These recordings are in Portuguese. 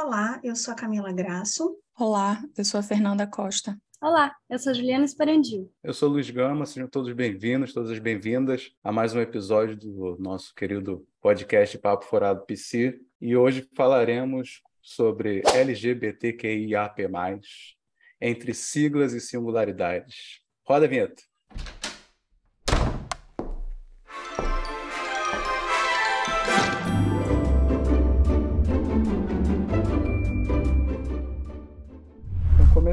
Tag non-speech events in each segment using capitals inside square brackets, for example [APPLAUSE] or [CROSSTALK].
Olá, eu sou a Camila Graço. Olá, eu sou a Fernanda Costa. Olá, eu sou Juliana Esperandil. Eu sou Luiz Gama, sejam todos bem-vindos, todas bem-vindas a mais um episódio do nosso querido podcast Papo Furado PC. E hoje falaremos sobre LGBTQIAP+, entre siglas e singularidades. Roda a vinheta.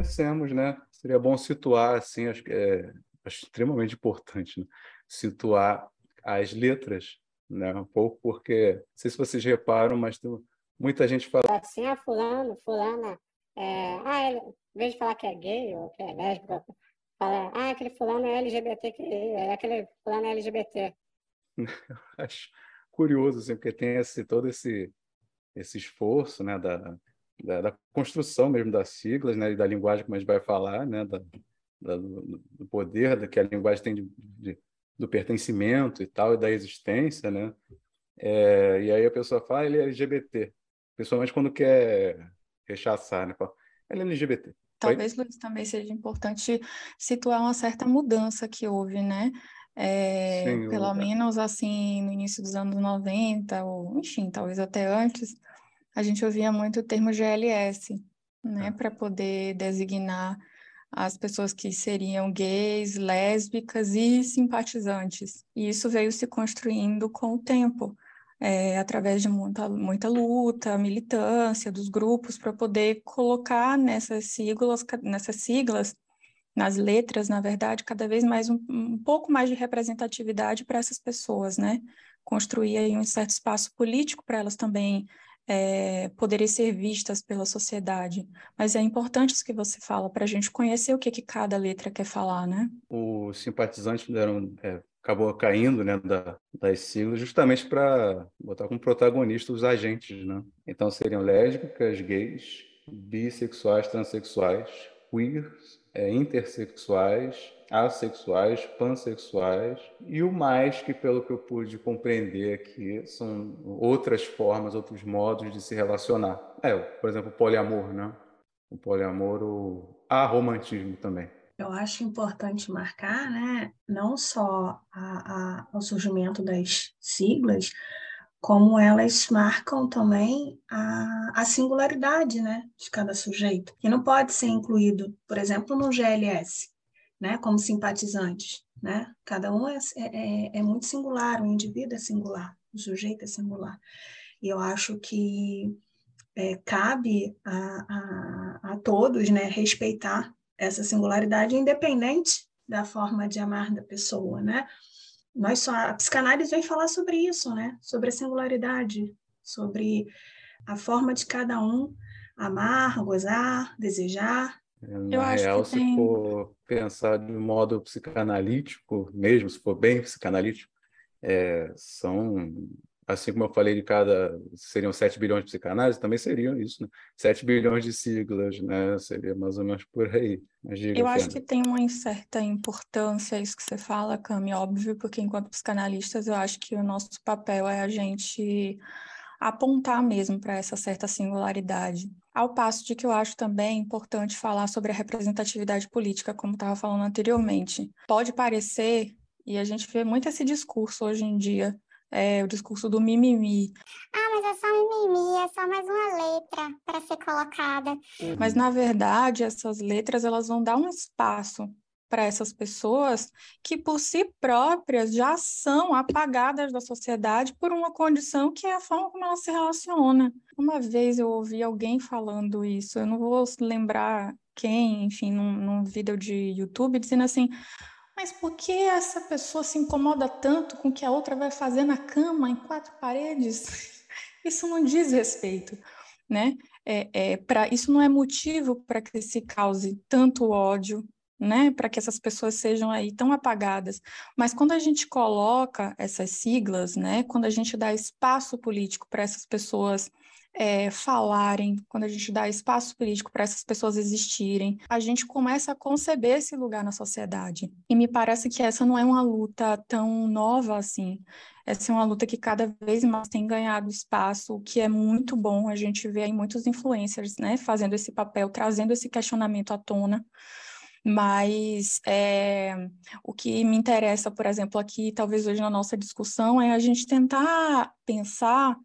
Comecemos, né? Seria bom situar, assim, acho que é acho extremamente importante, né? situar as letras, né? Um pouco, porque, não sei se vocês reparam, mas tem muita gente fala... Assim, ah, fulano, fulana, é... ah, ele... em vez de falar que é gay ou que é lésbica, fala, ah, aquele fulano é LGBT, é aquele fulano é LGBT. [LAUGHS] acho curioso, assim, porque tem esse, todo esse, esse esforço, né, da, da, da, construção mesmo das siglas, né, e da linguagem que a gente vai falar, né, da, da do poder que a linguagem tem de, de, do pertencimento e tal, e da existência, né, é, e aí a pessoa fala, ah, ele é LGBT, principalmente quando quer rechaçar, né, fala, ele é LGBT. Talvez, Luiz, também seja importante situar uma certa mudança que houve, né, é, Sim, pelo menos assim no início dos anos 90, ou enfim, talvez até antes, a gente ouvia muito o termo GLS, né, ah. para poder designar as pessoas que seriam gays, lésbicas e simpatizantes. E isso veio se construindo com o tempo, é, através de muita, muita luta, militância dos grupos para poder colocar nessas siglas, nessas siglas nas letras, na verdade, cada vez mais um, um pouco mais de representatividade para essas pessoas, né? Construir aí um certo espaço político para elas também é, poderem ser vistas pela sociedade. Mas é importante isso que você fala, para a gente conhecer o que, que cada letra quer falar, né? Os simpatizantes deram, é, acabou caindo né, da, das siglas justamente para botar como protagonista os agentes, né? Então seriam lésbicas, gays, bissexuais, transexuais, queers, é, intersexuais, assexuais, pansexuais e o mais que, pelo que eu pude compreender aqui, são outras formas, outros modos de se relacionar. É, por exemplo, o poliamor, né? O poliamor, o aromantismo também. Eu acho importante marcar, né, não só a, a, o surgimento das siglas, como elas marcam também a, a singularidade né, de cada sujeito, que não pode ser incluído, por exemplo, no GLS, né, como simpatizantes. Né? Cada um é, é, é muito singular, o indivíduo é singular, o sujeito é singular. E eu acho que é, cabe a, a, a todos né, respeitar essa singularidade, independente da forma de amar da pessoa, né? Nós só a psicanálise vem falar sobre isso, né? Sobre a singularidade, sobre a forma de cada um amar, gozar, desejar. Na Eu real, se tem... for pensar de modo psicanalítico, mesmo se for bem psicanalítico, é, são assim como eu falei de cada seriam 7 bilhões de psicanálise, também seriam isso, né? 7 bilhões de siglas, né? Seria mais ou menos por aí. Diga, eu acho que tem uma certa importância isso que você fala, Cami, óbvio, porque enquanto psicanalistas eu acho que o nosso papel é a gente apontar mesmo para essa certa singularidade. Ao passo de que eu acho também importante falar sobre a representatividade política, como estava falando anteriormente. Pode parecer, e a gente vê muito esse discurso hoje em dia, é, o discurso do mimimi. Ah, mas é só mimimi, é só mais uma letra para ser colocada. Mas, na verdade, essas letras elas vão dar um espaço para essas pessoas que, por si próprias, já são apagadas da sociedade por uma condição que é a forma como ela se relaciona. Uma vez eu ouvi alguém falando isso, eu não vou lembrar quem, enfim, num, num vídeo de YouTube, dizendo assim mas por que essa pessoa se incomoda tanto com o que a outra vai fazer na cama, em quatro paredes? [LAUGHS] Isso não diz respeito, né? É, é, pra, isso não é motivo para que se cause tanto ódio, né? Para que essas pessoas sejam aí tão apagadas. Mas quando a gente coloca essas siglas, né? Quando a gente dá espaço político para essas pessoas é, falarem, quando a gente dá espaço político para essas pessoas existirem, a gente começa a conceber esse lugar na sociedade. E me parece que essa não é uma luta tão nova assim. Essa é uma luta que cada vez mais tem ganhado espaço, o que é muito bom. A gente vê aí muitos influencers né, fazendo esse papel, trazendo esse questionamento à tona. Mas é, o que me interessa, por exemplo, aqui, talvez hoje na nossa discussão, é a gente tentar pensar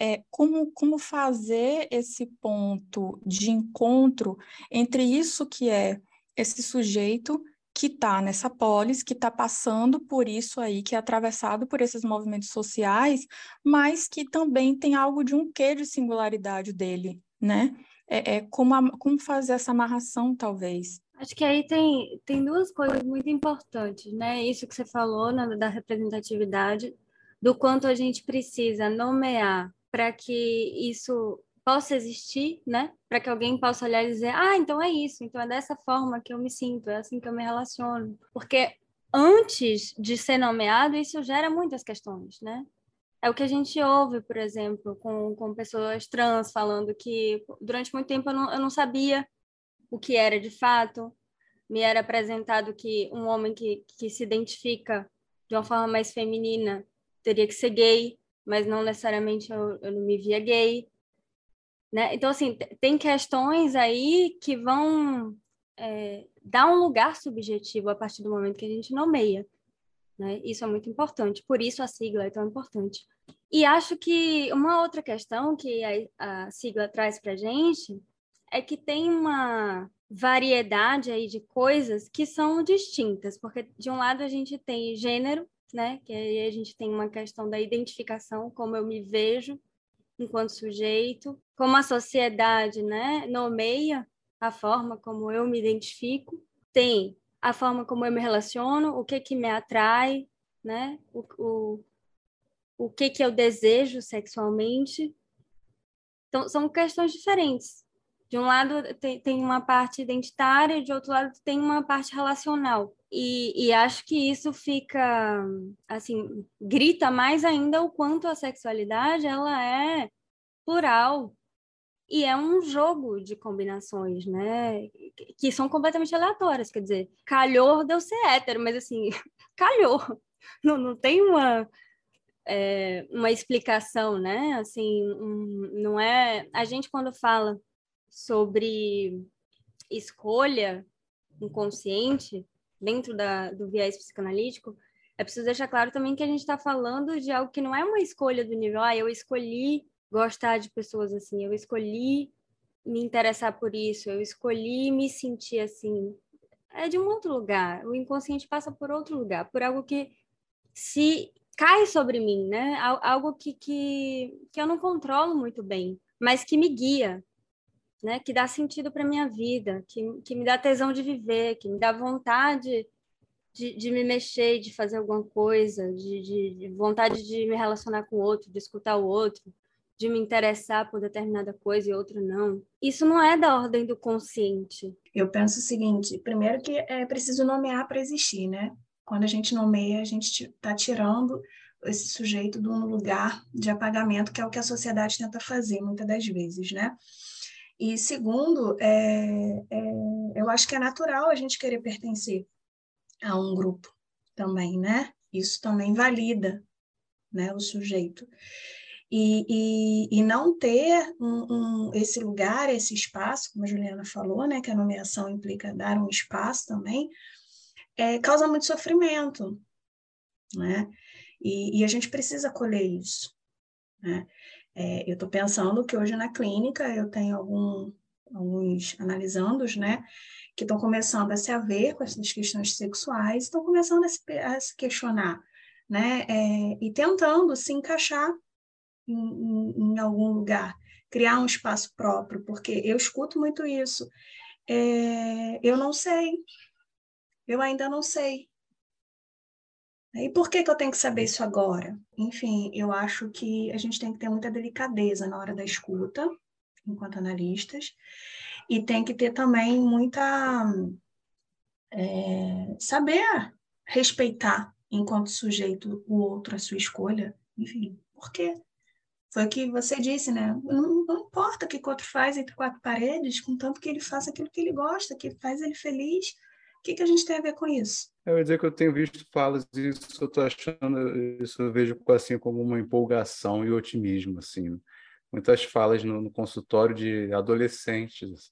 é, como, como fazer esse ponto de encontro entre isso que é esse sujeito que está nessa polis, que está passando por isso aí, que é atravessado por esses movimentos sociais, mas que também tem algo de um quê de singularidade dele, né? É, é como, a, como fazer essa amarração, talvez. Acho que aí tem, tem duas coisas muito importantes, né? Isso que você falou né, da representatividade, do quanto a gente precisa nomear para que isso possa existir, né? Para que alguém possa olhar e dizer: "Ah, então é isso, então é dessa forma que eu me sinto, é assim que eu me relaciono". Porque antes de ser nomeado, isso gera muitas questões, né? É o que a gente ouve, por exemplo, com, com pessoas trans falando que durante muito tempo eu não, eu não sabia o que era de fato. Me era apresentado que um homem que, que se identifica de uma forma mais feminina teria que ser gay, mas não necessariamente eu, eu não me via gay. Né? Então, assim, tem questões aí que vão é, dar um lugar subjetivo a partir do momento que a gente nomeia. Né? Isso é muito importante, por isso a sigla é tão importante. E acho que uma outra questão que a, a sigla traz para gente é que tem uma variedade aí de coisas que são distintas, porque de um lado a gente tem gênero, né? Que aí a gente tem uma questão da identificação, como eu me vejo enquanto sujeito, como a sociedade, né, nomeia a forma como eu me identifico, tem a forma como eu me relaciono, o que que me atrai, né? O, o, o que que eu desejo sexualmente. Então, são questões diferentes. De um lado tem, tem uma parte identitária, de outro lado tem uma parte relacional. E, e, acho que isso fica, assim, grita mais ainda o quanto a sexualidade ela é plural e é um jogo de combinações, né? Que são completamente aleatórias, quer dizer, calhou deu ser hétero, mas assim, [LAUGHS] calhou. Não, não tem uma, é, uma explicação, né? Assim, um, não é... A gente, quando fala sobre escolha inconsciente, dentro da, do viés psicanalítico, é preciso deixar claro também que a gente está falando de algo que não é uma escolha do nível, ah, eu escolhi gostar de pessoas assim, eu escolhi me interessar por isso, eu escolhi me sentir assim. É de um outro lugar. O inconsciente passa por outro lugar, por algo que se cai sobre mim, né? Algo que, que, que eu não controlo muito bem, mas que me guia, né, que dá sentido para minha vida, que, que me dá tesão de viver, que me dá vontade de, de me mexer, de fazer alguma coisa, de, de, de vontade de me relacionar com o outro, de escutar o outro, de me interessar por determinada coisa e outra não. Isso não é da ordem do consciente. Eu penso o seguinte: primeiro, que é preciso nomear para existir, né? Quando a gente nomeia, a gente está tirando esse sujeito de um lugar de apagamento, que é o que a sociedade tenta fazer muitas das vezes, né? E segundo, é, é, eu acho que é natural a gente querer pertencer a um grupo também, né? Isso também valida né, o sujeito. E, e, e não ter um, um, esse lugar, esse espaço, como a Juliana falou, né, que a nomeação implica dar um espaço também, é, causa muito sofrimento, né? E, e a gente precisa acolher isso, né? É, eu estou pensando que hoje na clínica eu tenho algum, alguns analisandos, né, que estão começando a se haver com essas questões sexuais, estão começando a se, a se questionar, né, é, e tentando se encaixar em, em, em, algum lugar, criar um espaço próprio, porque eu escuto muito isso. É, eu não sei, eu ainda não sei, e por que, que eu tenho que saber isso agora? Enfim, eu acho que a gente tem que ter muita delicadeza na hora da escuta, enquanto analistas, e tem que ter também muita. É, saber respeitar, enquanto sujeito, o outro, a sua escolha. Enfim, por quê? Foi o que você disse, né? Não, não importa o que o outro faz entre quatro paredes, contanto que ele faça aquilo que ele gosta, que faz ele feliz. O que, que a gente tem a ver com isso? Eu ia dizer que eu tenho visto falas disso, eu estou achando, isso eu vejo assim como uma empolgação e otimismo, assim. Muitas falas no, no consultório de adolescentes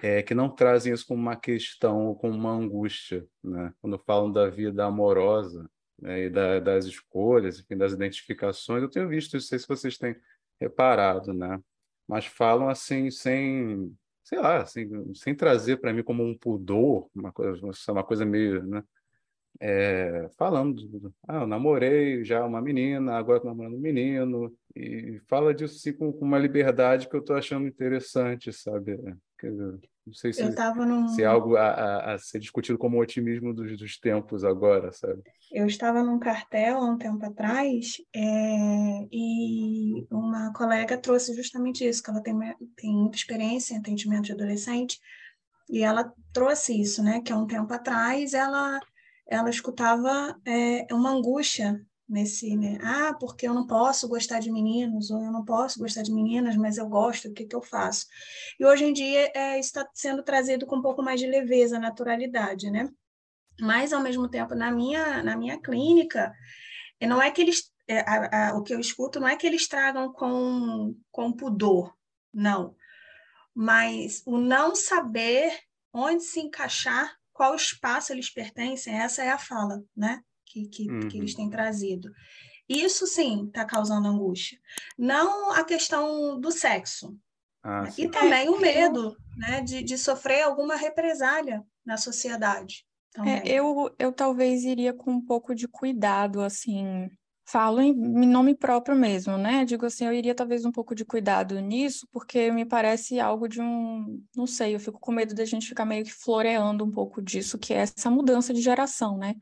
é, que não trazem isso como uma questão ou como uma angústia, né? Quando falam da vida amorosa né, e da, das escolhas, enfim, das identificações, eu tenho visto isso, não sei se vocês têm reparado, né? Mas falam assim sem, sei lá, assim, sem trazer para mim como um pudor, uma coisa, uma coisa meio, né? É, falando, ah, eu namorei já uma menina, agora estou namorando um menino, e fala disso assim, com, com uma liberdade que eu estou achando interessante, sabe? Não sei se, num... se é algo a, a, a, ser discutido como otimismo dos, dos tempos agora, sabe? Eu estava num cartel há um tempo atrás é, e uma colega trouxe justamente isso, que ela tem, tem muita experiência em atendimento de adolescente, e ela trouxe isso, né? Que há um tempo atrás ela, ela escutava é, uma angústia nesse, né? Ah, porque eu não posso gostar de meninos, ou eu não posso gostar de meninas, mas eu gosto, o que, que eu faço? E hoje em dia é, está sendo trazido com um pouco mais de leveza, naturalidade, né? Mas, ao mesmo tempo, na minha, na minha clínica, não é que eles, é, a, a, o que eu escuto não é que eles tragam com, com pudor, não. Mas o não saber onde se encaixar, qual espaço eles pertencem, essa é a fala, né? Que, que, uhum. que eles têm trazido. Isso sim está causando angústia. Não a questão do sexo. Ah, né? e também o medo né, de, de sofrer alguma represália na sociedade. É, eu, eu talvez iria com um pouco de cuidado, assim, falo em, em nome próprio mesmo, né? Digo assim, eu iria talvez um pouco de cuidado nisso, porque me parece algo de um, não sei, eu fico com medo da gente ficar meio que floreando um pouco disso, que é essa mudança de geração, né?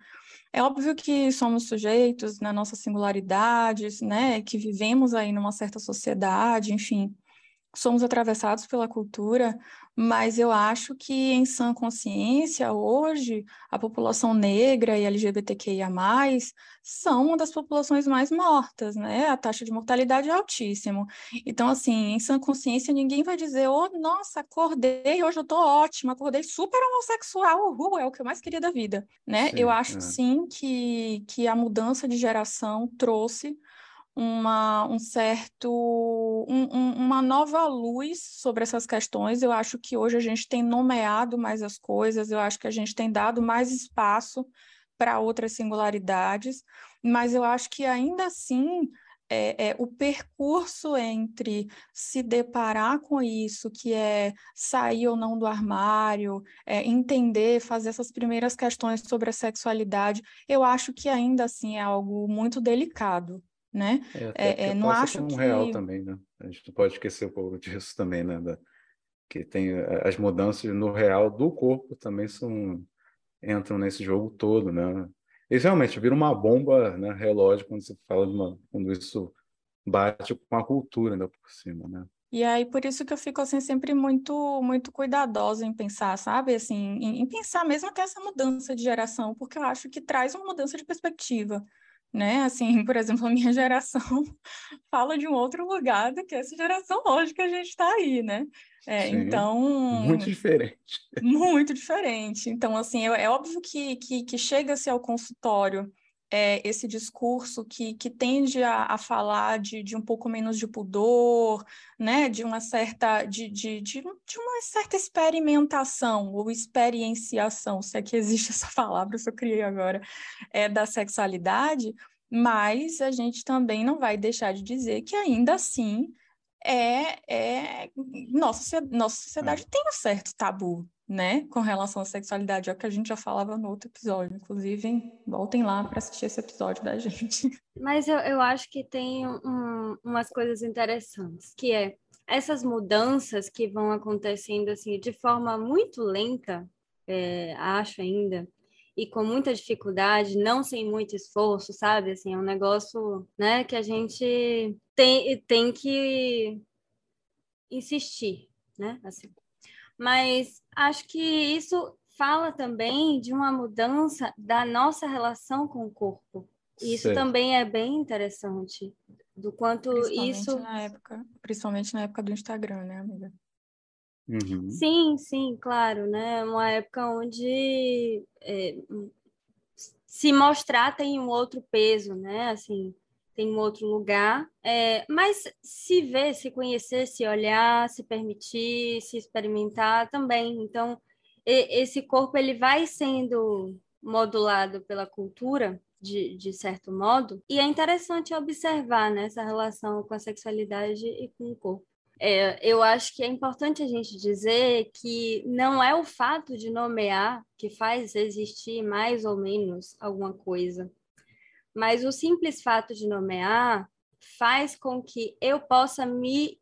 É óbvio que somos sujeitos na nossa singularidade, né, que vivemos aí numa certa sociedade, enfim, somos atravessados pela cultura, mas eu acho que em sã consciência, hoje, a população negra e LGBTQIA+, são uma das populações mais mortas, né? A taxa de mortalidade é altíssima. Então, assim, em sã consciência, ninguém vai dizer, oh, nossa, acordei, hoje eu tô ótima, acordei super homossexual, uhul, é o que eu mais queria da vida, né? Sim, eu acho, é. sim, que, que a mudança de geração trouxe uma, um certo, um, um, uma nova luz sobre essas questões. Eu acho que hoje a gente tem nomeado mais as coisas, eu acho que a gente tem dado mais espaço para outras singularidades, mas eu acho que ainda assim é, é, o percurso entre se deparar com isso, que é sair ou não do armário, é, entender, fazer essas primeiras questões sobre a sexualidade, eu acho que ainda assim é algo muito delicado né? É, é, é não acho um que... real também, né? A gente pode esquecer um pouco disso [LAUGHS] também, né? Da, que tem as mudanças no real do corpo também são entram nesse jogo todo, né? Isso realmente vira uma bomba, né? Relógio quando você fala de uma, quando isso bate com a cultura ainda por cima, né? E aí, por isso que eu fico, assim, sempre muito, muito cuidadosa em pensar, sabe? Assim, em, em pensar mesmo até essa mudança de geração, porque eu acho que traz uma mudança de perspectiva né? Assim, [LAUGHS] por exemplo, a minha geração [LAUGHS] fala de um outro lugar do que essa geração hoje que a gente está aí, né? É, Sim, então muito diferente. [LAUGHS] Muito diferente. Então, assim, é, é óbvio que, que, que chega-se ao consultório é, esse discurso que, que tende a, a falar de, de um pouco menos de pudor, né, de uma certa de, de, de, de, uma certa experimentação ou experienciação, se é que existe [LAUGHS] essa palavra, eu criei agora, é, da sexualidade, mas a gente também não vai deixar de dizer que ainda assim é, é nossa, nossa sociedade é. tem um certo tabu, né, com relação à sexualidade, é o que a gente já falava no outro episódio. Inclusive, voltem lá para assistir esse episódio da gente. [LAUGHS] Mas eu, eu acho que tem um, umas coisas interessantes, que é essas mudanças que vão acontecendo assim de forma muito lenta, é, acho ainda, e com muita dificuldade, não sem muito esforço, sabe? Assim, é um negócio, né, que a gente tem, tem que insistir, né? Assim. Mas acho que isso fala também de uma mudança da nossa relação com o corpo. E isso também é bem interessante. Do quanto principalmente isso. Na época, principalmente na época do Instagram, né, amiga? Uhum. Sim, sim, claro, né? Uma época onde é, se mostrar tem um outro peso, né? Assim, tem um outro lugar. É, mas se ver, se conhecer, se olhar, se permitir, se experimentar também. Então, esse corpo ele vai sendo modulado pela cultura de, de certo modo e é interessante observar né, essa relação com a sexualidade e com o corpo. É, eu acho que é importante a gente dizer que não é o fato de nomear que faz existir mais ou menos alguma coisa, mas o simples fato de nomear faz com que eu possa me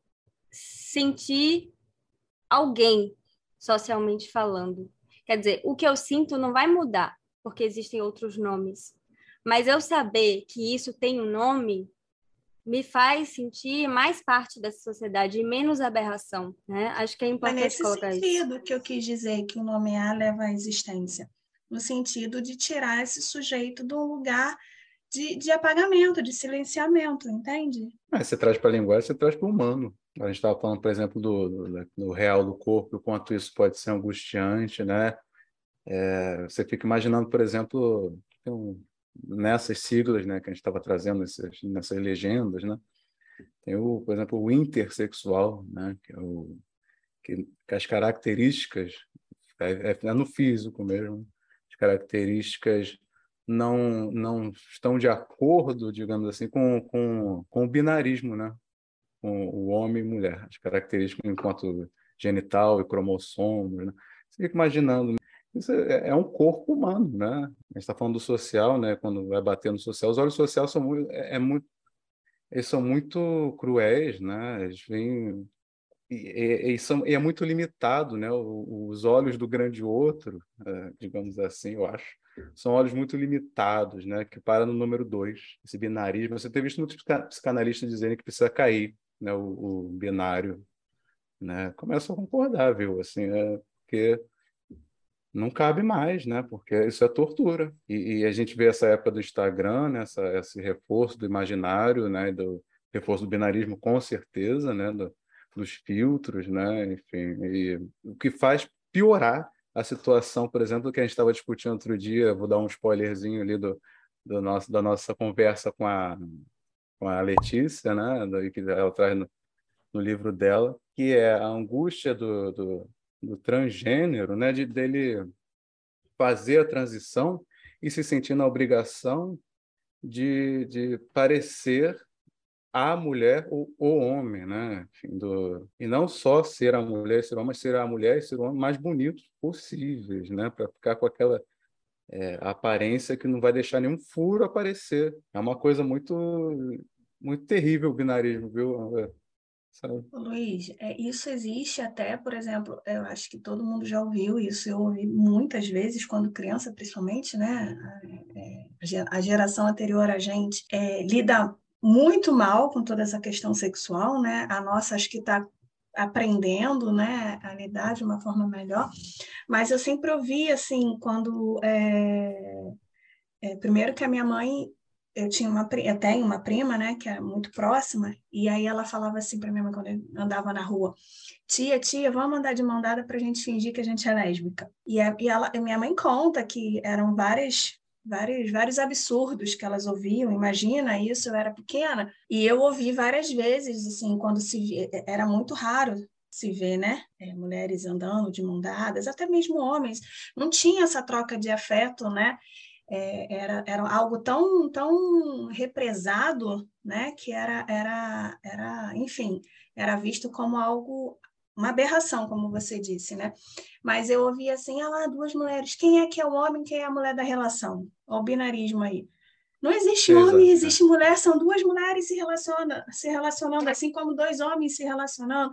sentir alguém socialmente falando. Quer dizer, o que eu sinto não vai mudar, porque existem outros nomes. Mas eu saber que isso tem um nome me faz sentir mais parte dessa sociedade e menos aberração, né? Acho que é importante Mas nesse colocar sentido que eu quis dizer que o nomear leva à existência, no sentido de tirar esse sujeito do lugar de, de apagamento, de silenciamento, entende? É, você traz para a linguagem, você traz para o humano. A gente estava falando, por exemplo, do, do, do, real do corpo, o quanto isso pode ser angustiante, né? É, você fica imaginando, por exemplo, um, nessas siglas, né, que a gente estava trazendo nessas, nessas legendas, né? Tem o, por exemplo, o intersexual, né, que é o que, que as características é, é, é no físico mesmo, as características não não estão de acordo, digamos assim, com, com, com o binarismo, né? com o homem e mulher, as características enquanto genital e cromossomos. Né? Você fica imaginando, né? isso é, é, um corpo humano, né? A gente está falando do social, né? Quando vai bater no social, os olhos sociais são muito, é, é muito, eles são muito cruéis, né? Eles vêm e, e, são, e é muito limitado, né? os olhos do grande outro, é, digamos assim, eu acho, são olhos muito limitados, né? Que para no número dois, esse binarismo. Você tem visto muitos psicanalistas dizendo que precisa cair né, o, o binário, né, começa a concordar, viu? Assim, é porque não cabe mais, né? Porque isso é tortura. E, e, a gente vê essa época do Instagram, né? Essa, esse reforço do imaginário, né? Do reforço do binarismo, com certeza, né? Do, dos filtros, né? Enfim, e o que faz piorar a situação, por exemplo, que a gente estava discutindo outro dia. Vou dar um spoilerzinho ali do, do nosso, da nossa conversa com a com a Letícia, né, que ela traz no, no livro dela, que é a angústia do, do, do transgênero, né, de dele fazer a transição e se sentir na obrigação de, de parecer a mulher ou o homem, né? Enfim, do... E não só ser a mulher e ser o homem, mas ser a mulher e ser o homem mais bonitos possíveis, né? Para ficar com aquela é, aparência que não vai deixar nenhum furo aparecer. É uma coisa muito muito terrível o binarismo, viu? É, sabe? Luiz, é, isso existe até, por exemplo, eu acho que todo mundo já ouviu isso, eu ouvi muitas vezes quando criança, principalmente, né? A, a geração anterior a gente é, lida muito mal com toda essa questão sexual, né? A nossa acho que está aprendendo, né, a lidar de uma forma melhor. Mas eu sempre ouvi assim, quando é, é, primeiro que a minha mãe eu tinha uma eu tenho uma prima, né, que é muito próxima, e aí ela falava assim para minha mãe quando eu andava na rua: "Tia, tia, vamos andar de mão dada para a gente fingir que a gente é lésbica". E, a, e ela, minha mãe conta que eram várias vários, vários absurdos que elas ouviam. Imagina isso, eu era pequena e eu ouvi várias vezes, assim, quando se era muito raro se ver, né? É, mulheres andando de mão dadas, até mesmo homens. Não tinha essa troca de afeto, né? É, era, era algo tão, tão represado, né? Que era, era, era, enfim, era visto como algo uma aberração, como você disse, né? Mas eu ouvi assim, ah lá, duas mulheres, quem é que é o homem, quem é a mulher da relação? Olha o binarismo aí. Não existe Exato. homem, existe mulher, são duas mulheres se relacionando, se relacionando, assim como dois homens se relacionando.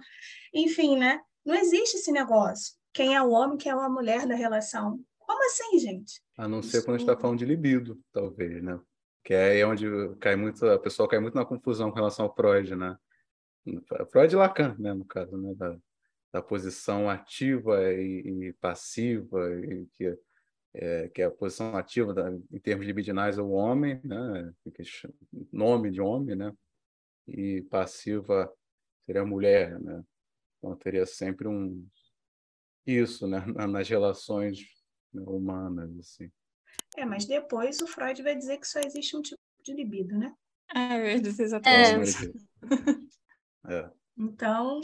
Enfim, né? Não existe esse negócio. Quem é o homem, quem é a mulher da relação. Como assim, gente? A não ser Isso... quando a gente está falando de libido, talvez, né? Que é onde cai muito, a pessoa cai muito na confusão com relação ao Freud, né? Freud e Lacan, né, no caso, né, da, da posição ativa e, e passiva, e que, é, que é a posição ativa da, em termos libidinais é o homem, né? nome de homem, né? e passiva seria a mulher, né? Então teria sempre um isso, né, nas relações humanas assim. É, mas depois o Freud vai dizer que só existe um tipo de libido, né? É, eu ia dizer exatamente. É. é. Então,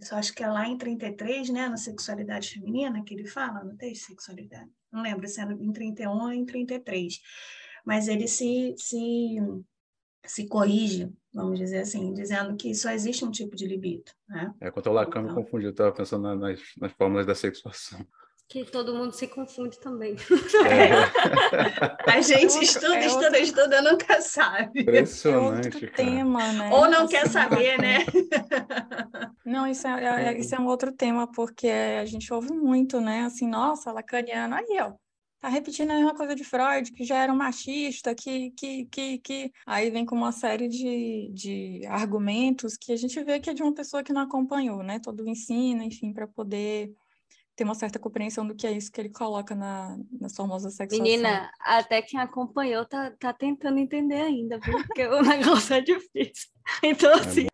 isso acho que é lá em 33, né, na sexualidade feminina, que ele fala no texto sexualidade. Não lembro se é em 31 ou em 33. Mas ele se, se, se corrige, vamos dizer assim, dizendo que só existe um tipo de libido. Né? É, quanto ao Lacan, então, me confundi, eu estava pensando nas, nas fórmulas da sexuação que todo mundo se confunde também. É. [LAUGHS] A gente estuda, é estuda, outro... estuda, nunca sabe. Impressionante, é tema, né? Ou não quer saber, né? [LAUGHS] Não, isso é, é, isso é um outro tema, porque a gente ouve muito, né? Assim, nossa, lacaniano, aí, ó, tá repetindo a mesma coisa de Freud, que já era um machista, que, que, que, que... Aí vem com uma série de, de argumentos que a gente vê que é de uma pessoa que não acompanhou, né? Todo o ensino, enfim, para poder ter uma certa compreensão do que é isso que ele coloca na, nas famosas sexuação. Menina, até quem acompanhou tá, tá tentando entender ainda, porque o [LAUGHS] negócio é difícil. Então, é assim...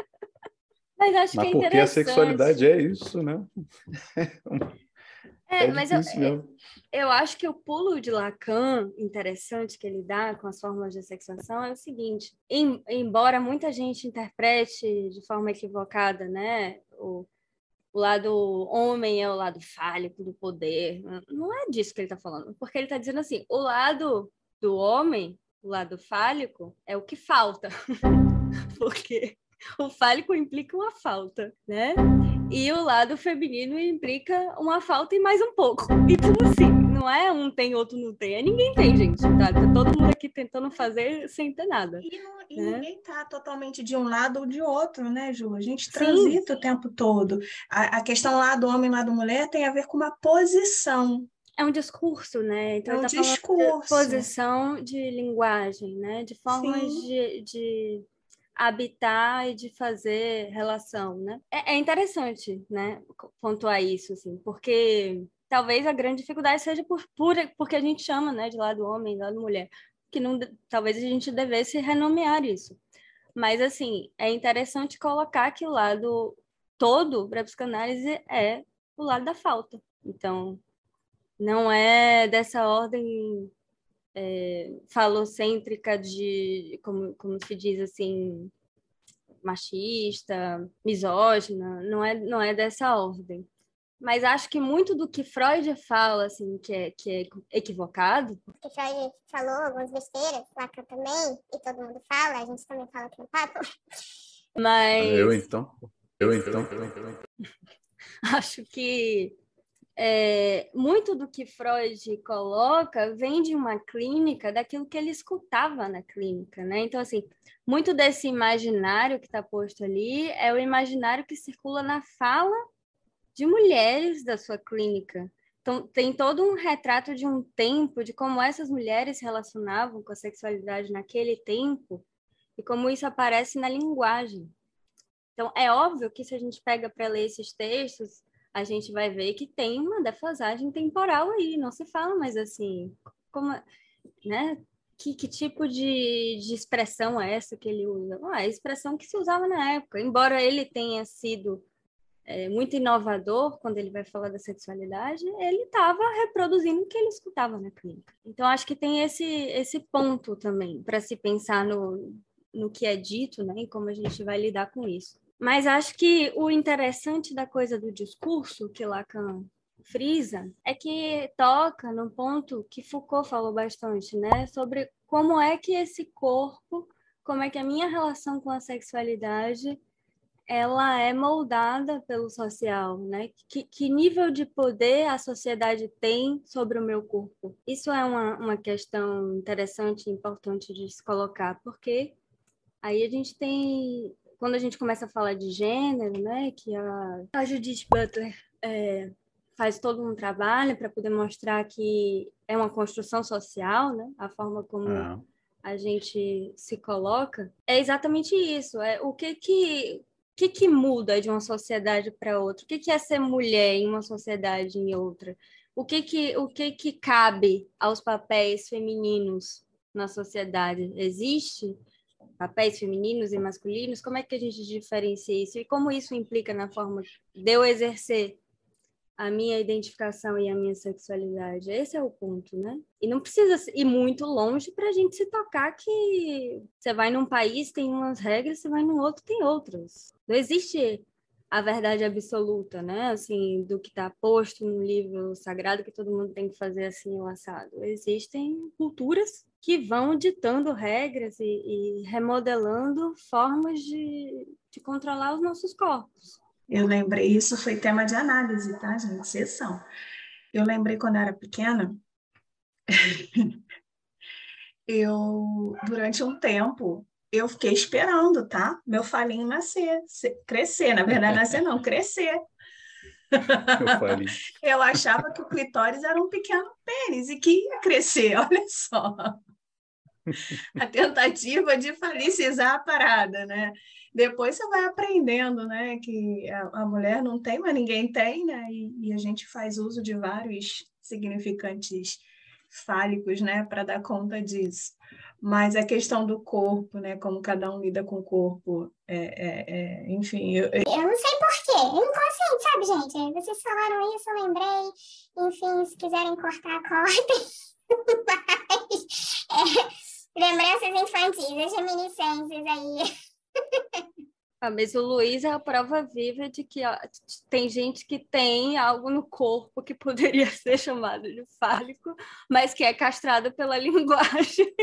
Mas acho mas que é porque a sexualidade é isso, né? É, [LAUGHS] é mas eu, eu acho que o pulo de Lacan interessante que ele dá com as fórmulas de sexuação é o seguinte: em, embora muita gente interprete de forma equivocada, né, o, o lado homem é o lado fálico do poder. Não é disso que ele está falando, porque ele está dizendo assim: o lado do homem, o lado fálico, é o que falta. [LAUGHS] porque o fálico implica uma falta, né? E o lado feminino implica uma falta e mais um pouco. Então, assim, não é um tem, outro não tem. É ninguém tem, gente. Tá? tá todo mundo aqui tentando fazer sem ter nada. E, não, e né? ninguém tá totalmente de um lado ou de outro, né, Ju? A gente transita Sim. o tempo todo. A, a questão lá do homem e lá do mulher tem a ver com uma posição. É um discurso, né? Então, é um tá discurso. De posição de linguagem, né? De formas de, de habitar e de fazer relação, né? É, é interessante, né? Pontuar isso, assim, porque talvez a grande dificuldade seja por, por porque a gente chama, né, de lado homem, lado mulher, que não, talvez a gente devesse renomear isso. Mas assim, é interessante colocar que o lado todo para a psicanálise é o lado da falta. Então, não é dessa ordem é, falocêntrica de, como, como se diz assim, machista, misógina, não é, não é dessa ordem mas acho que muito do que Freud fala, assim, que é, que é equivocado. Que Freud falou algumas besteiras, Lacan também, e todo mundo fala, a gente também fala aqui no papo. Mas. Eu então. Eu então. [LAUGHS] acho que é, muito do que Freud coloca vem de uma clínica, daquilo que ele escutava na clínica, né? Então, assim, muito desse imaginário que está posto ali é o imaginário que circula na fala de mulheres da sua clínica. Então, tem todo um retrato de um tempo, de como essas mulheres se relacionavam com a sexualidade naquele tempo e como isso aparece na linguagem. Então, é óbvio que se a gente pega para ler esses textos, a gente vai ver que tem uma defasagem temporal aí, não se fala mais assim. Como, né? Que, que tipo de, de expressão é essa que ele usa? Ah, a expressão que se usava na época, embora ele tenha sido é, muito inovador quando ele vai falar da sexualidade, ele estava reproduzindo o que ele escutava na clínica. Então, acho que tem esse, esse ponto também para se pensar no, no que é dito né, e como a gente vai lidar com isso. Mas acho que o interessante da coisa do discurso que Lacan frisa é que toca no ponto que Foucault falou bastante, né, sobre como é que esse corpo, como é que a minha relação com a sexualidade ela é moldada pelo social, né? Que, que, nível de poder a sociedade tem sobre o meu corpo? Isso é uma, uma questão interessante e importante de se colocar, porque aí a gente tem, quando a gente começa a falar de gênero, né? Que a, a Judith Butler é, faz todo um trabalho para poder mostrar que é uma construção social, né? A forma como ah. a gente se coloca é exatamente isso. É o que que que, que muda de uma sociedade para outra? O que, que é ser mulher em uma sociedade em outra? O que que, o que que cabe aos papéis femininos na sociedade? Existe papéis femininos e masculinos, como é que a gente diferencia isso? E como isso implica na forma de eu exercer a minha identificação e a minha sexualidade. Esse é o ponto, né? E não precisa ir muito longe para a gente se tocar que você vai num país, tem umas regras, você vai no outro, tem outras. Não existe a verdade absoluta, né? Assim, do que está posto no livro sagrado que todo mundo tem que fazer assim o assado. Existem culturas que vão ditando regras e, e remodelando formas de, de controlar os nossos corpos. Eu lembrei, isso foi tema de análise, tá, gente? Sessão. Eu lembrei quando eu era pequena, [LAUGHS] eu, durante um tempo, eu fiquei esperando, tá? Meu falinho nascer, crescer. Na verdade, nascer não, crescer. eu achava que o clitóris era um pequeno pênis e que ia crescer, [LAUGHS] olha só. A tentativa de falicizar a parada, né? Depois você vai aprendendo, né, que a, a mulher não tem, mas ninguém tem, né? E, e a gente faz uso de vários significantes fálicos, né, para dar conta disso. Mas a questão do corpo, né, como cada um lida com o corpo, é, é, é enfim. Eu, eu... eu não sei porquê, inconsciente, sabe, gente? Vocês falaram isso, eu lembrei. Enfim, se quiserem cortar, [LAUGHS] cortem. Mas, é, lembranças infantis, as reminiscências aí. Ah, mas o Luiz é a prova viva de que ó, tem gente que tem algo no corpo que poderia [LAUGHS] ser chamado de fálico, mas que é castrado pela [LAUGHS] linguagem.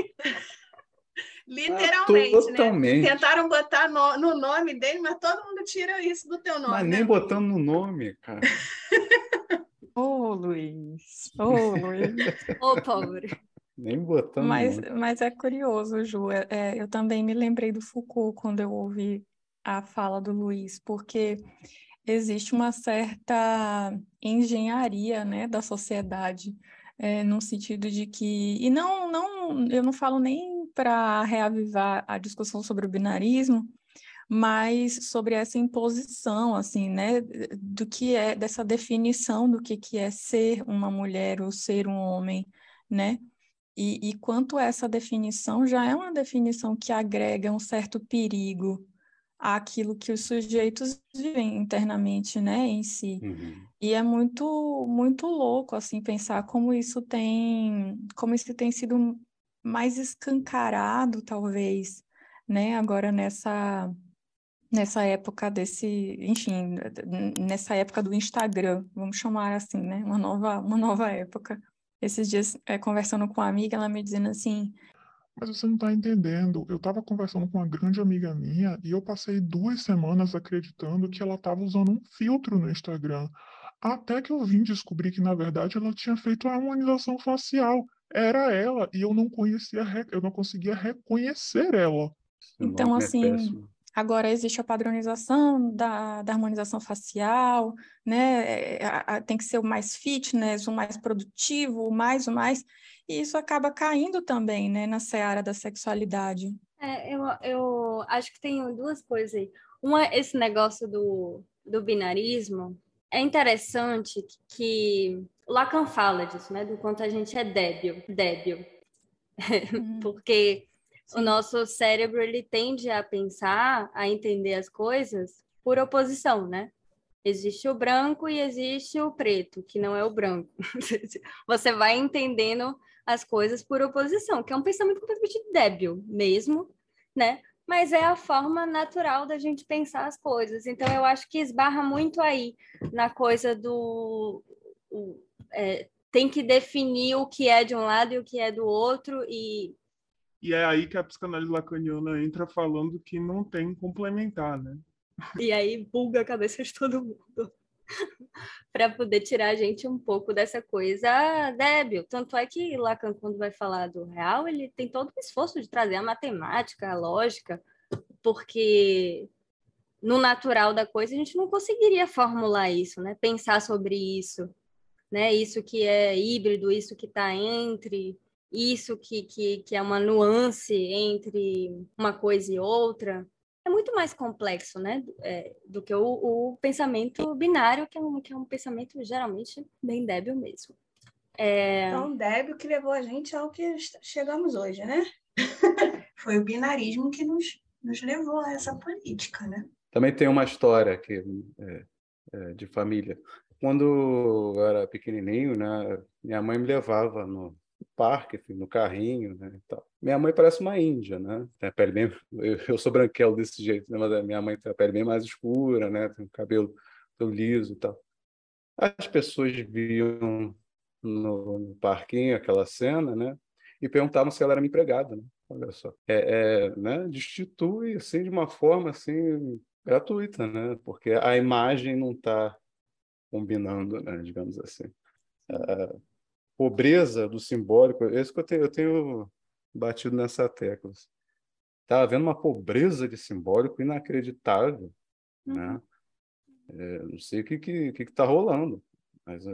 Literalmente, ah, totalmente. né? Tentaram botar no, no, nome dele, mas todo mundo tira isso do teu nome. Mas nem né? botando no nome, cara. [LAUGHS] Ô, oh, Luiz. Ô, oh, Luiz. Ô, oh, pobre. Nem botando. Mas, mas é curioso, Ju. É, é, eu também me lembrei do Foucault quando eu ouvi a fala do Luiz, porque existe uma certa engenharia né, da sociedade, é, no sentido de que. E não, não eu não falo nem para reavivar a discussão sobre o binarismo, mas sobre essa imposição, assim, né, do que é, dessa definição do que, que é ser uma mulher ou ser um homem, né? E, e quanto essa definição já é uma definição que agrega um certo perigo àquilo que os sujeitos vivem internamente, né, em si. Uhum. E é muito muito louco assim pensar como isso tem como isso tem sido mais escancarado, talvez, né, agora nessa nessa época desse, enfim, nessa época do Instagram, vamos chamar assim, né, uma nova uma nova época esses dias, é, conversando com uma amiga, ela me dizendo assim. Mas você não está entendendo. Eu estava conversando com uma grande amiga minha e eu passei duas semanas acreditando que ela estava usando um filtro no Instagram. Até que eu vim descobrir que, na verdade, ela tinha feito a harmonização facial. Era ela e eu não conhecia, eu não conseguia reconhecer ela. Então, é assim, Agora existe a padronização da, da harmonização facial, né? É, a, a, tem que ser o mais fitness, o mais produtivo, o mais, o mais. E isso acaba caindo também, né, na seara da sexualidade. É, eu, eu acho que tem duas coisas aí. Uma, esse negócio do, do binarismo. É interessante que, Lacan fala disso, né? Do quanto a gente é débil, débil. [LAUGHS] Hum. Porque o nosso cérebro ele tende a pensar, a entender as coisas por oposição, né? Existe o branco e existe o preto, que não é o branco. [LAUGHS] Você vai entendendo as coisas por oposição, que é um pensamento completamente débil mesmo, né? Mas é a forma natural da gente pensar as coisas. Então, eu acho que esbarra muito aí na coisa do. O, é, tem que definir o que é de um lado e o que é do outro, e e é aí que a psicanálise lacaniana entra falando que não tem complementar, né? E aí buga a cabeça de todo mundo. [LAUGHS] para poder tirar a gente um pouco dessa coisa débil. Tanto é que Lacan, quando vai falar do real, ele tem todo o esforço de trazer a matemática, a lógica, porque no natural da coisa a gente não conseguiria formular isso, né? Pensar sobre isso, né? Isso que é híbrido, isso que está entre isso que, que, que é uma nuance entre uma coisa e outra, é muito mais complexo, né? É, do que o, o, pensamento binário, que é, um, que é um pensamento geralmente bem débil mesmo. É... Tão débil que levou a gente ao que chegamos hoje, né? [LAUGHS] foi o binarismo que nos, nos levou a essa política, né? Também tem uma história aqui é, é, de família. Quando eu era pequenininho, né, minha mãe me levava no parque, no carrinho, né, Minha mãe parece uma índia, né? Tem a pele bem, eu, sou branquelo desse jeito, né? mas a minha mãe tem a pele bem mais escura, né? Tem o cabelo liso e tal. As pessoas viam no, no parquinho aquela cena, né? E perguntavam se ela era minha empregada, né? Olha só, é, é, né? Destitui assim de uma forma assim gratuita, né? Porque a imagem não está combinando, né? Digamos assim. A pobreza do simbólico, é isso que eu tenho, eu tenho batido nessa tecla. Está havendo uma pobreza de simbólico inacreditável, né? uhum. né? É, não sei o que que que está rolando, mas é,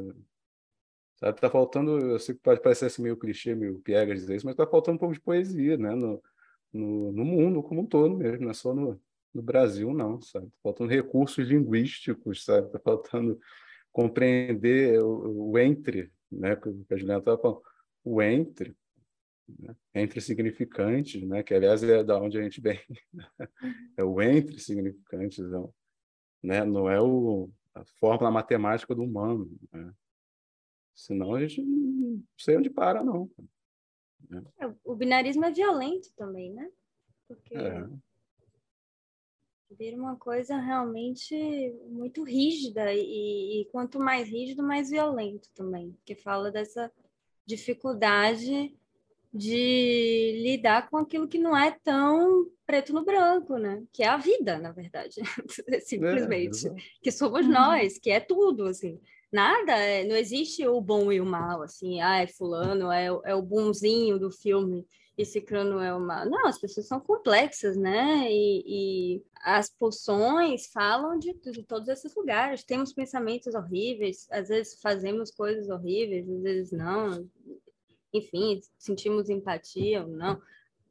sabe, tá faltando. Eu sei que pode parecer assim, meio clichê, meio piegas dizer isso, mas está faltando um pouco de poesia, né? No, no, no, mundo como um todo mesmo, não é só no, no Brasil, não, sabe? Tá faltando recursos linguísticos, sabe? Está faltando compreender o, o entre, né? Que a Juliana estava falando, o entre, né? entre significantes, né? Que aliás é da onde a gente vem, [LAUGHS] é o entre significantes, não né? Não é o, a fórmula matemática do humano, né? Senão a gente não sei onde para, não. Né? É, o binarismo é violento também, né? Porque é. Vira uma coisa realmente muito rígida e, e quanto mais rígido, mais violento também, que fala dessa dificuldade de lidar com aquilo que não é tão preto no branco, né? Que é a vida, na verdade, [LAUGHS] simplesmente. É, que somos uhum. nós, que é tudo, assim. Nada, é, não existe o bom e o mal, assim. Ah, é fulano, é, é o bonzinho do filme e ciclano é o mal. Não, as pessoas são complexas, né? E, e as poções falam de, de todos esses lugares. Temos pensamentos horríveis, às vezes fazemos coisas horríveis, às vezes não enfim, sentimos empatia ou não.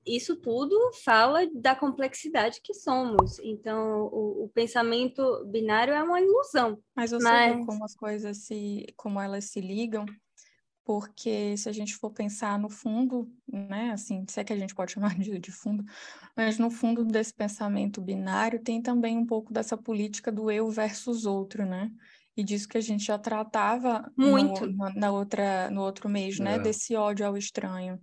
Isso tudo fala da complexidade que somos. Então, o, o pensamento binário é uma ilusão. Mas você mas... como as coisas se, como elas se ligam, porque se a gente for pensar no fundo, né, assim, se é que a gente pode chamar de, de fundo, mas no fundo desse pensamento binário tem também um pouco dessa política do eu versus outro, né? e disso que a gente já tratava muito no, na outra no outro mês, né, é. desse ódio ao estranho.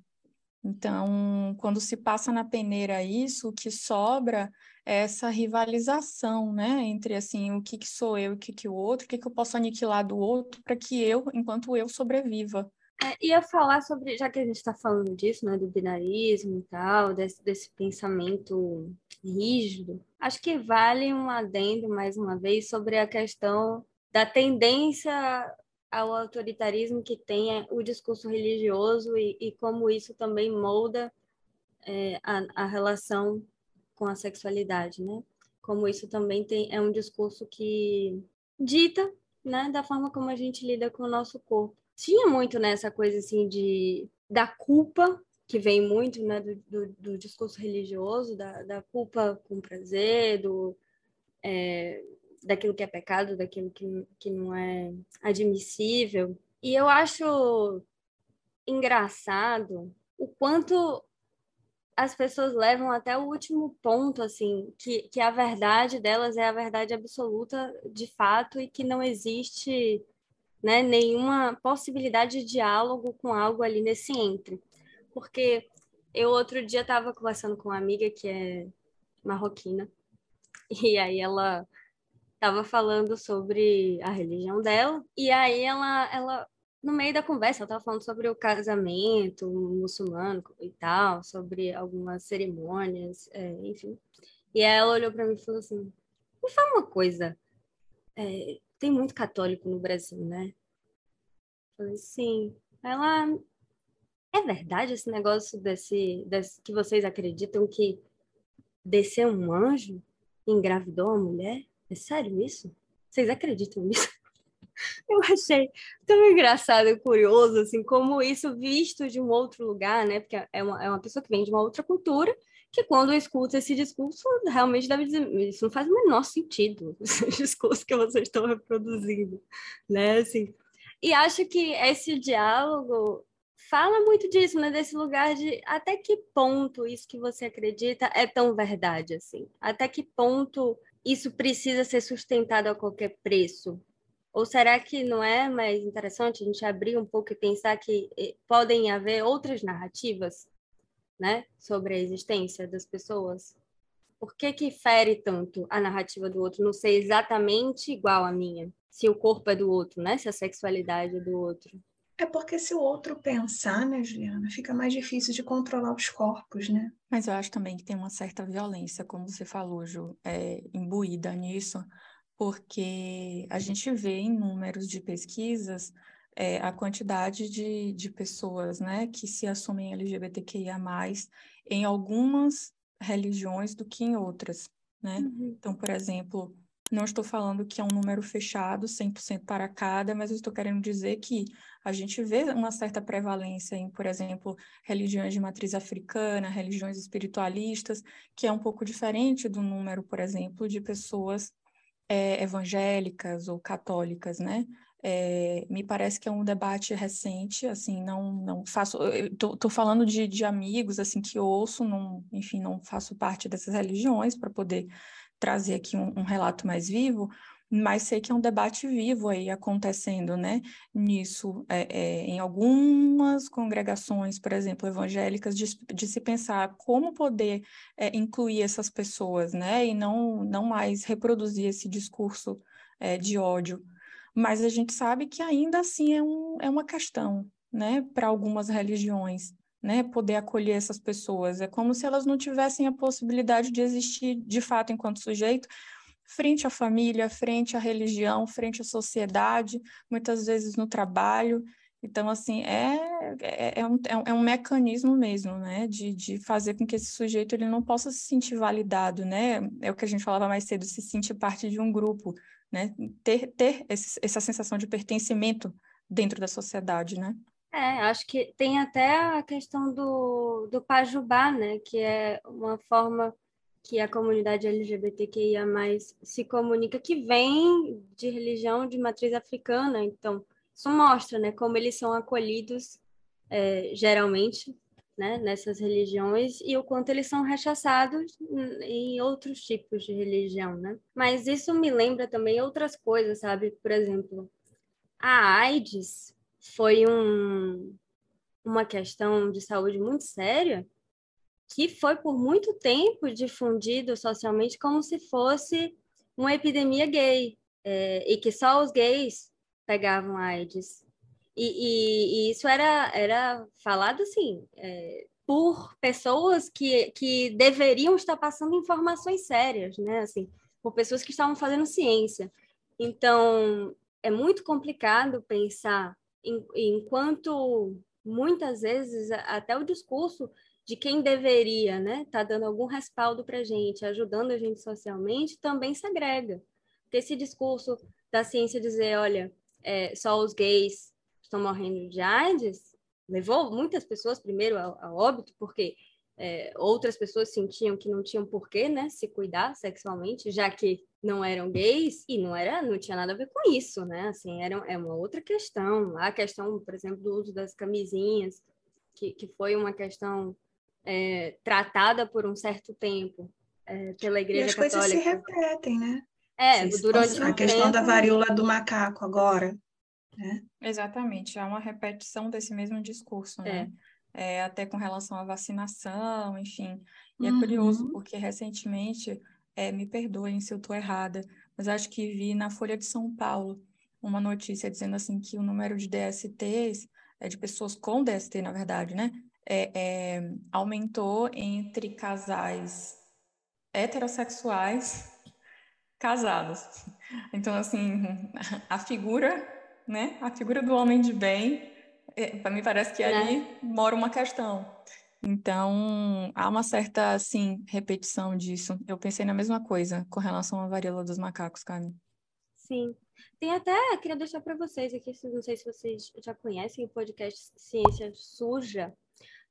Então, quando se passa na peneira isso, o que sobra é essa rivalização, né, entre assim, o que, que sou eu e o que, que o outro, o que, que eu posso aniquilar do outro para que eu, enquanto eu, sobreviva. É, ia falar sobre, já que a gente está falando disso, né, do binarismo e tal, desse, desse pensamento rígido, acho que vale um adendo mais uma vez sobre a questão da tendência ao autoritarismo que tem o discurso religioso e, e como isso também molda é, a, a, relação com a sexualidade, né? Como isso também tem, é um discurso que dita, né, da forma como a gente lida com o nosso corpo. Tinha muito nessa coisa assim de da culpa que vem muito, né, do, do, do discurso religioso, da, da culpa com prazer, do é, daquilo que é pecado, daquilo que, que não é admissível. E eu acho engraçado o quanto as pessoas levam até o último ponto, assim, que, que a verdade delas é a verdade absoluta de fato e que não existe né, nenhuma possibilidade de diálogo com algo ali nesse entre. Porque eu outro dia estava conversando com uma amiga que é marroquina, [LAUGHS] e aí ela estava falando sobre a religião dela, e aí ela, ela no meio da conversa, ela estava falando sobre o casamento muçulmano e tal, sobre algumas cerimônias, é, enfim. E ela olhou para mim e falou assim: me fala uma coisa, é, tem muito católico no Brasil, né? Eu falei, sim. Ela, é verdade esse negócio desse, desse que vocês acreditam que desceu um anjo e engravidou uma mulher? É sério isso? Vocês acreditam nisso? [LAUGHS] Eu achei tão engraçado e curioso, assim, como isso visto de um outro lugar, né? Porque é uma, é uma pessoa que vem de uma outra cultura, que quando escuta esse discurso, realmente deve dizer, isso não faz o menor sentido, [LAUGHS] esse discurso que vocês estão reproduzindo, né? Assim, e acho que esse diálogo fala muito disso, né? Desse lugar de até que ponto isso que você acredita é tão verdade assim? Até que ponto isso precisa ser sustentado a qualquer preço? Ou será que não é mais interessante a gente abrir um pouco e pensar que eh, podem haver outras narrativas, né, sobre a existência das pessoas? Por que que fere tanto a narrativa do outro não ser exatamente igual à minha? Se o corpo é do outro, né? Se a sexualidade é do outro. É porque se o outro pensar, né, Juliana, fica mais difícil de controlar os corpos, né? Mas eu acho também que tem uma certa violência, como você falou, Ju, é, imbuída nisso, porque a gente vê em números de pesquisas é, a quantidade de, de pessoas né, que se assumem LGBTQIA, em algumas religiões do que em outras. Né? Uhum. Então, por exemplo, não estou falando que é um número fechado, 100% para cada, mas eu estou querendo dizer que a gente vê uma certa prevalência em, por exemplo, religiões de matriz africana, religiões espiritualistas, que é um pouco diferente do número, por exemplo, de pessoas é, evangélicas ou católicas, né? É, me parece que é um debate recente, assim, não, não faço, estou falando de, de amigos, assim, que ouço, não, enfim, não faço parte dessas religiões para poder trazer aqui um, um relato mais vivo, mas sei que é um debate vivo aí acontecendo, né, nisso, é, é, em algumas congregações, por exemplo, evangélicas, de, de se pensar como poder é, incluir essas pessoas, né, e não, não mais reproduzir esse discurso é, de ódio. Mas a gente sabe que ainda assim é, um, é uma questão, né, para algumas religiões, né, poder acolher essas pessoas. É como se elas não tivessem a possibilidade de existir de fato enquanto sujeito, frente à família, frente à religião, frente à sociedade, muitas vezes no trabalho. Então, assim, é, é, é, um, é um mecanismo mesmo, né, de, de fazer com que esse sujeito ele não possa se sentir validado, né, é o que a gente falava mais cedo, se sentir parte de um grupo, né, ter, ter esse, essa sensação de pertencimento dentro da sociedade, né. É, acho que tem até a questão do, do pajubá, né, que é uma forma que a comunidade LGBTQIA+, se comunica, que vem de religião de matriz africana, então isso mostra, né, como eles são acolhidos é, geralmente, né, nessas religiões e o quanto eles são rechaçados em outros tipos de religião, né? Mas isso me lembra também outras coisas, sabe? Por exemplo, a AIDS foi um, uma questão de saúde muito séria que foi por muito tempo difundido socialmente como se fosse uma epidemia gay, é, e que só os gays pegavam AIDS. E, e, e isso era, era falado assim, é, por pessoas que, que deveriam estar passando informações sérias, né? Assim, por pessoas que estavam fazendo ciência. Então, é muito complicado pensar enquanto muitas vezes até o discurso de quem deveria né, tá dando algum respaldo para a gente, ajudando a gente socialmente, também segrega. Porque esse discurso da ciência dizer, olha, é, só os gays estão morrendo de AIDS, levou muitas pessoas primeiro ao, ao óbito, porque é, outras pessoas sentiam que não tinham porquê né, se cuidar sexualmente, já que não eram gays, e não era, não tinha nada a ver com isso, né? Assim, era, é uma outra questão. A questão, por exemplo, do uso das camisinhas, que, que foi uma questão é, tratada por um certo tempo é, pela Igreja e as Católica. As coisas se repetem, né? É, durante A questão tempo... da varíola do macaco agora. Né? Exatamente, há uma repetição desse mesmo discurso, né? É. é até com relação à vacinação, enfim. E é uhum. curioso, porque recentemente, é, me perdoem se eu estou errada, mas acho que vi na Folha de São Paulo uma notícia dizendo assim que o número de DSTs, é, de pessoas com DST, na verdade, né? é, é, aumentou entre casais heterossexuais casados. Então, assim, [LAUGHS] a figura, né? A figura do homem de bem, é, para mim parece que ali é. mora uma questão. Então, há uma certa, assim, repetição disso. Eu pensei na mesma coisa com relação à varíola dos macacos, Carmen. Sim. Tem até, queria deixar para vocês aqui, não sei se vocês já conhecem o podcast Ciência Suja,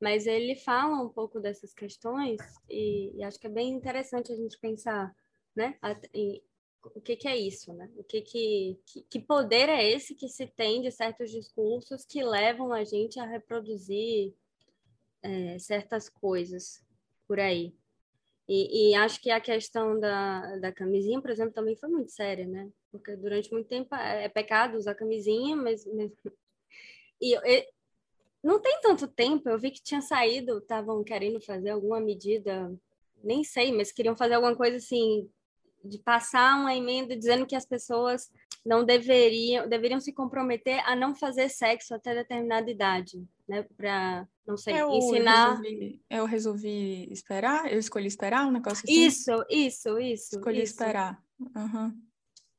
mas ele fala um pouco dessas questões e, e acho que é bem interessante a gente pensar, né, em, o que, que é isso, né? O que, que, que poder é esse que se tem de certos discursos que levam a gente a reproduzir é, certas coisas por aí. E, e, acho que a questão da, da camisinha, por exemplo, também foi muito séria, né? Porque durante muito tempo é, é pecado usar camisinha, mas. mas... [LAUGHS] E, e, não tem tanto tempo, eu vi que tinha saído, estavam querendo fazer alguma medida, nem sei, mas queriam fazer alguma coisa assim, de passar uma emenda dizendo que as pessoas não deveriam, deveriam se comprometer a não fazer sexo até determinada idade, né? Para, não sei, eu ensinar. Resolvi, eu resolvi esperar, eu escolhi esperar um negócio assim. Isso, isso, isso. Escolhi isso. esperar. Uhum.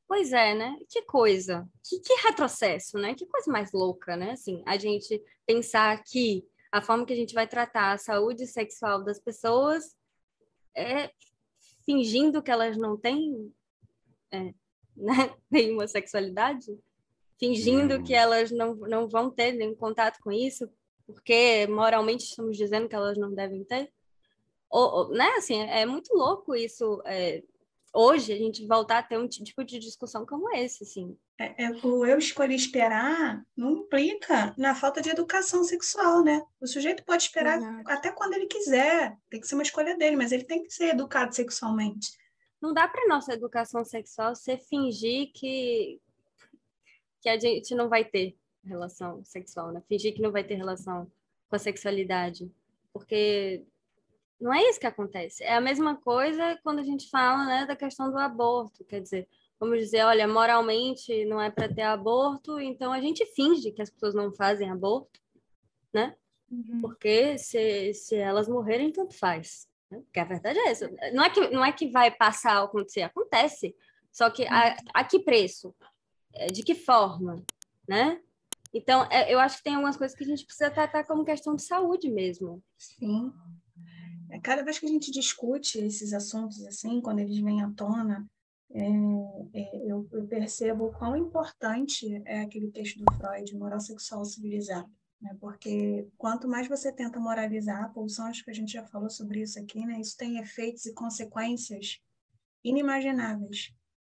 Pois é, né? Que coisa, que, que retrocesso, né? Que coisa mais louca, né? Assim, a gente pensar que a forma que a gente vai tratar a saúde sexual das pessoas é fingindo que elas não têm é, né, [LAUGHS] nenhuma sexualidade, fingindo hum. que elas não, não vão ter nenhum contato com isso, porque moralmente estamos dizendo que elas não devem ter. Ou, ou né, assim, é, é muito louco isso. É, hoje a gente voltar a ter um tipo de discussão como esse, assim. É, é, o eu escolhi esperar não implica na falta de educação sexual, né? O sujeito pode esperar até quando ele quiser, tem que ser uma escolha dele, mas ele tem que ser educado sexualmente. Não dá para nossa educação sexual ser fingir que que a gente não vai ter relação sexual, né? Fingir que não vai ter relação com a sexualidade, porque não é isso que acontece. É a mesma coisa quando a gente fala né, da questão do aborto. Quer dizer, vamos dizer, olha, moralmente não é para ter aborto, então a gente finge que as pessoas não fazem aborto, né? Uhum. Porque se, se elas morrerem, tanto faz. Né? Porque a verdade é essa. Não é que, não é que vai passar a acontecer, acontece. Só que a, a que preço? É, de que forma? Né? Então, é, eu acho que tem algumas coisas que a gente precisa tratar como questão de saúde mesmo. Sim. É, cada vez que a gente discute esses assuntos assim, quando eles vêm à tona, é, é, eu, eu, percebo quão importante é aquele texto do Freud, moral sexual civilizada. Né? Porque quanto mais você tenta moralizar a pulsão, acho que a gente já falou sobre isso aqui, né? isso tem efeitos e consequências inimagináveis.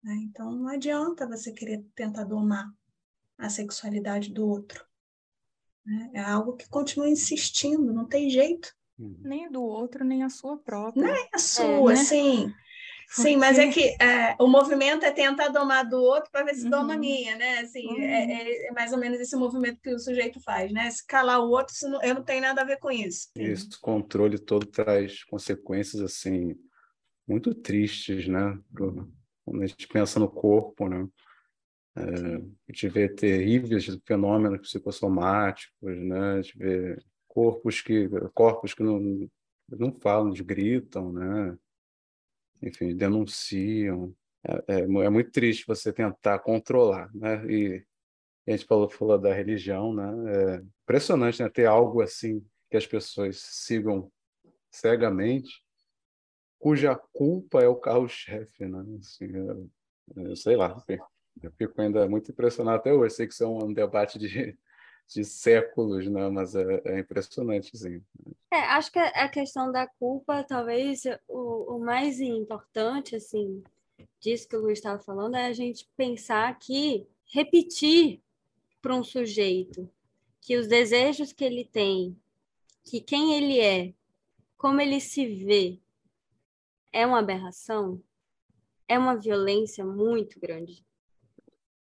Né? Então, não adianta você querer tentar domar a sexualidade do outro. Né? É algo que continua insistindo, não tem jeito. Uhum. Nem do outro, nem a sua própria. Nem a sua, é, né? sim. Porque... Sim, mas é que é, o movimento é tentar domar do outro para ver se uhum. doma a minha, né? Assim, uhum. é, é, é, mais ou menos esse movimento que o sujeito faz, né? Se calar o outro, não, eu não tenho nada a ver com isso. Esse controle todo traz consequências, assim, muito tristes, né? Pro, quando a gente pensa no corpo, né? É, a gente vê terríveis fenômenos psicossomáticos, né? A gente vê corpos que corpos que não não falam, gritam, né? Enfim, denunciam. É, é, é, muito triste você tentar controlar, né? E a gente falou, falou da religião, né? É impressionante, né? Ter algo assim que as pessoas sigam cegamente, cuja culpa é o carro-chefe, né? Assim, é, é, sei lá, eu fico ainda muito impressionado até hoje. Sei que isso é um debate de de séculos, né? mas é, é impressionante, sim. É, acho que a questão da culpa, talvez o, o mais importante, assim, disso que o Luiz estava falando, é a gente pensar que repetir para um sujeito que os desejos que ele tem, que quem ele é, como ele se vê, é uma aberração, é uma violência muito grande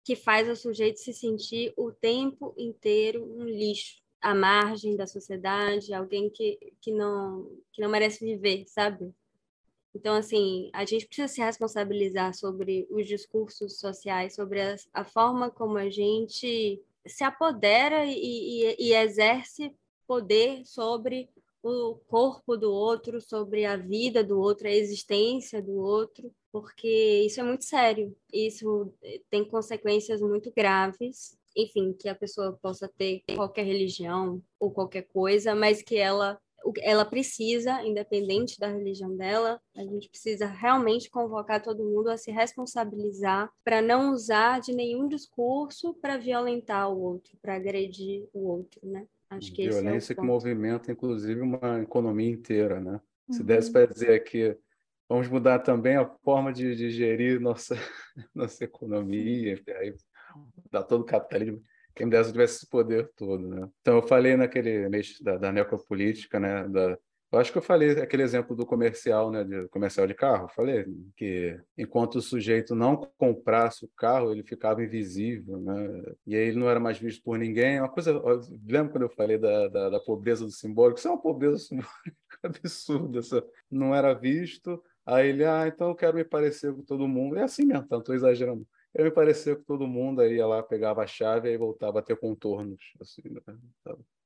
que faz o sujeito se sentir o tempo inteiro um lixo, à margem da sociedade, alguém que, que, não, que não merece viver, sabe? Então, assim, a gente precisa se responsabilizar sobre os discursos sociais, sobre a, a forma como a gente se apodera e, e, e exerce poder sobre o corpo do outro, sobre a vida do outro, a existência do outro, porque isso é muito sério. Isso tem consequências muito graves. Enfim, que a pessoa possa ter qualquer religião ou qualquer coisa, mas que ela ela precisa, independente da religião dela, a gente precisa realmente convocar todo mundo a se responsabilizar para não usar de nenhum discurso para violentar o outro, para agredir o outro, né? Acho que Violência é que movimenta, inclusive, uma economia inteira, né? Se uhum. desse para dizer que vamos mudar também a forma de, de gerir nossa, [LAUGHS] nossa economia, aí dá todo o capitalismo. Quem me desse tivesse esse poder todo, né? Então eu falei naquele mês da, da necropolítica, né? Da, eu acho que eu falei aquele exemplo do comercial, né, de comercial de carro. Falei que enquanto o sujeito não comprasse o carro, ele ficava invisível, né? E aí ele não era mais visto por ninguém. Uma coisa, lembra quando eu falei da, da, da pobreza do simbólico? Isso é uma pobreza simbólica [LAUGHS] absurda. Essa. Não era visto. Aí ele, ah, então eu quero me parecer com todo mundo. É assim mesmo, tá? estou exagerando. Eu me parecia com todo mundo, aí ia lá, pegava a chave e voltava a ter contornos. Assim, né?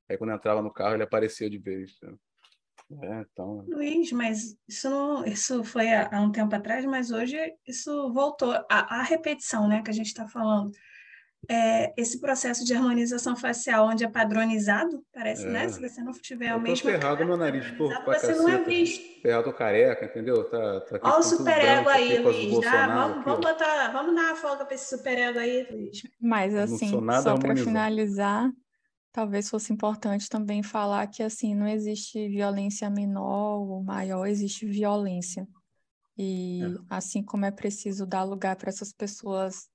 Aí quando entrava no carro, ele aparecia de vez. Né? É, então... Luiz, mas isso, não, isso foi há, há, um tempo atrás, mas hoje isso voltou. A, a repetição né, que a gente está falando. É, esse processo de harmonização facial, onde é padronizado, parece, né? é. né? Se você não tiver o mesmo. ferrado meu nariz torto pra Você não é visto. Ferrado careca, entendeu? Tá, tá Olha o superego aí, Luiz. Dá, vamos, vamos, botar, vamos dar uma folga para esse superego aí, Luiz. Mas, assim, só para finalizar, talvez fosse importante também falar que assim não existe violência menor ou maior, existe violência. E é. assim como é preciso dar lugar para essas pessoas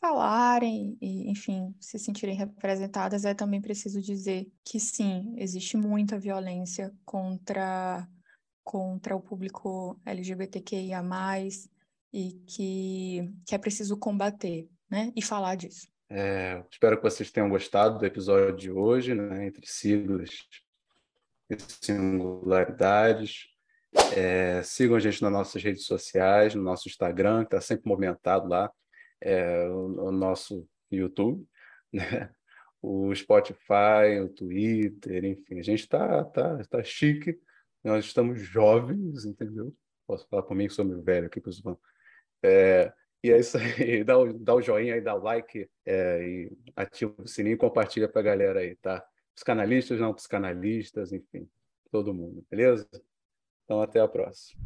falarem e, enfim, se sentirem representadas, é também preciso dizer que sim, existe muita violência contra contra o público LGBTQIA+, e que, que é preciso combater, né? E falar disso. É, espero que vocês tenham gostado do episódio de hoje, né, entre siglas e singularidades. É, sigam a gente nas nossas redes sociais, no nosso Instagram, que está sempre movimentado lá, é, o, o, nosso YouTube, [LAUGHS] né? o Spotify, o Twitter, enfim, a gente está tá, tá chique, nós estamos jovens, entendeu? Posso falar mim que sou meu velho aqui, pessoal. É, e é isso aí. [LAUGHS] Dá o, dá o joinha aí, dá o like é, e ativa o sininho e compartilha para a galera aí, tá? Psicanalistas, não psicanalistas, enfim, todo mundo, beleza? Então, até a próxima.